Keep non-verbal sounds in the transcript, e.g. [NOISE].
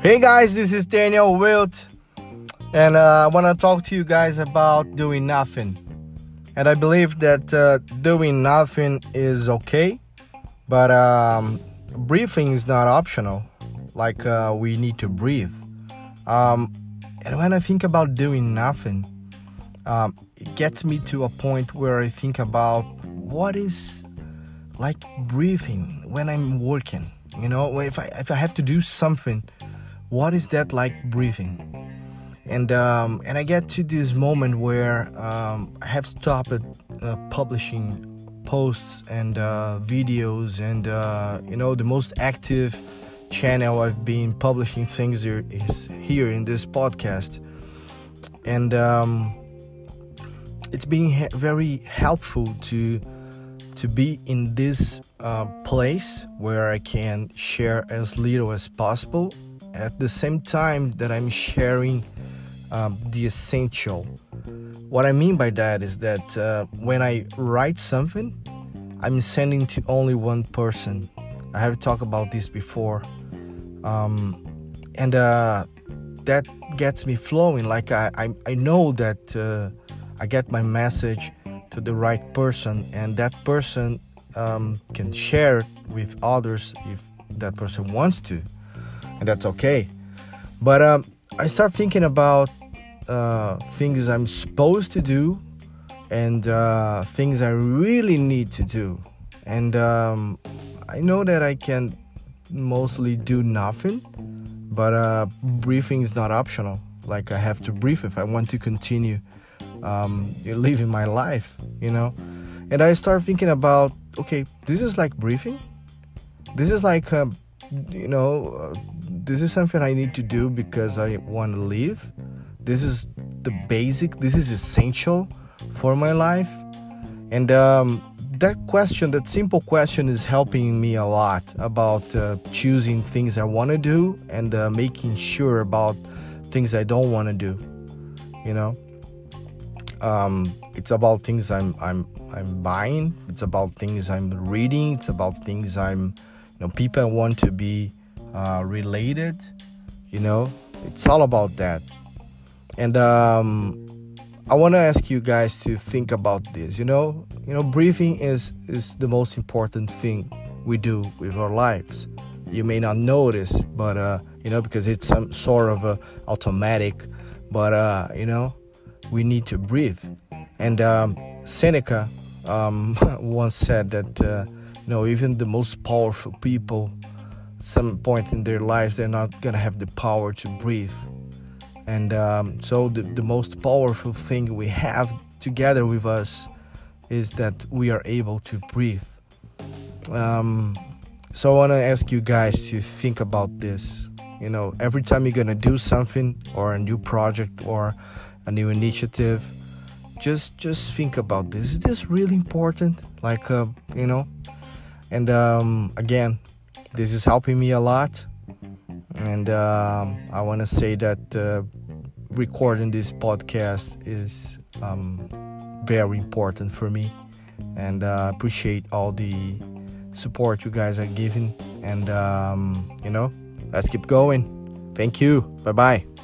Hey guys, this is Daniel Wilt, and uh, I want to talk to you guys about doing nothing. And I believe that uh, doing nothing is okay, but um, breathing is not optional. Like uh, we need to breathe. Um, and when I think about doing nothing, um, it gets me to a point where I think about what is like breathing when I'm working. You know, if I if I have to do something what is that like breathing and um, and I get to this moment where um, I have stopped uh, publishing posts and uh, videos and uh, you know the most active channel I've been publishing things here is here in this podcast and um, it's been very helpful to to be in this uh, place where I can share as little as possible at the same time that I'm sharing um, the essential. What I mean by that is that uh, when I write something, I'm sending to only one person. I have talked about this before, um, and uh, that gets me flowing. Like I, I, I know that uh, I get my message to the right person, and that person um, can share it with others if that person wants to and that's okay. But um, I start thinking about uh, things I'm supposed to do and uh, things I really need to do. And um, I know that I can mostly do nothing, but uh, breathing is not optional. Like I have to brief if I want to continue um, living my life, you know. And I start thinking about, okay, this is like breathing. This is like, uh, you know, uh, this is something I need to do because I want to live. This is the basic, this is essential for my life. And um, that question, that simple question, is helping me a lot about uh, choosing things I want to do and uh, making sure about things I don't want to do. You know, um, it's about things I'm I'm I'm buying. It's about things I'm reading. It's about things I'm, you know, people I want to be uh, related you know? It's all about that. And um, i want to ask you guys to think about this you know? You know breathing is is the most important thing we do with our lives. You may not notice but uh, you know because it's some sort of a automatic but uh, you know we need to breathe. And um, seneca um, [LAUGHS] once said that uh, you know even the most powerful people some point in their lives they're not gonna have the power to breathe. And um, so the, the most powerful thing we have together with us is that we are able to breathe. Um, so i want to ask you guys to think about this. You know every time you're gonna do something or a new project or a new initiative. Just just think about this. Is this really important? Like uh, you know? And um, again this is helping me a lot. And um, i want to say that uh, recording this podcast is um, very important for me. And uh, appreciate all the support you guys are giving. And um, you know let's keep going. Thank you. Bye bye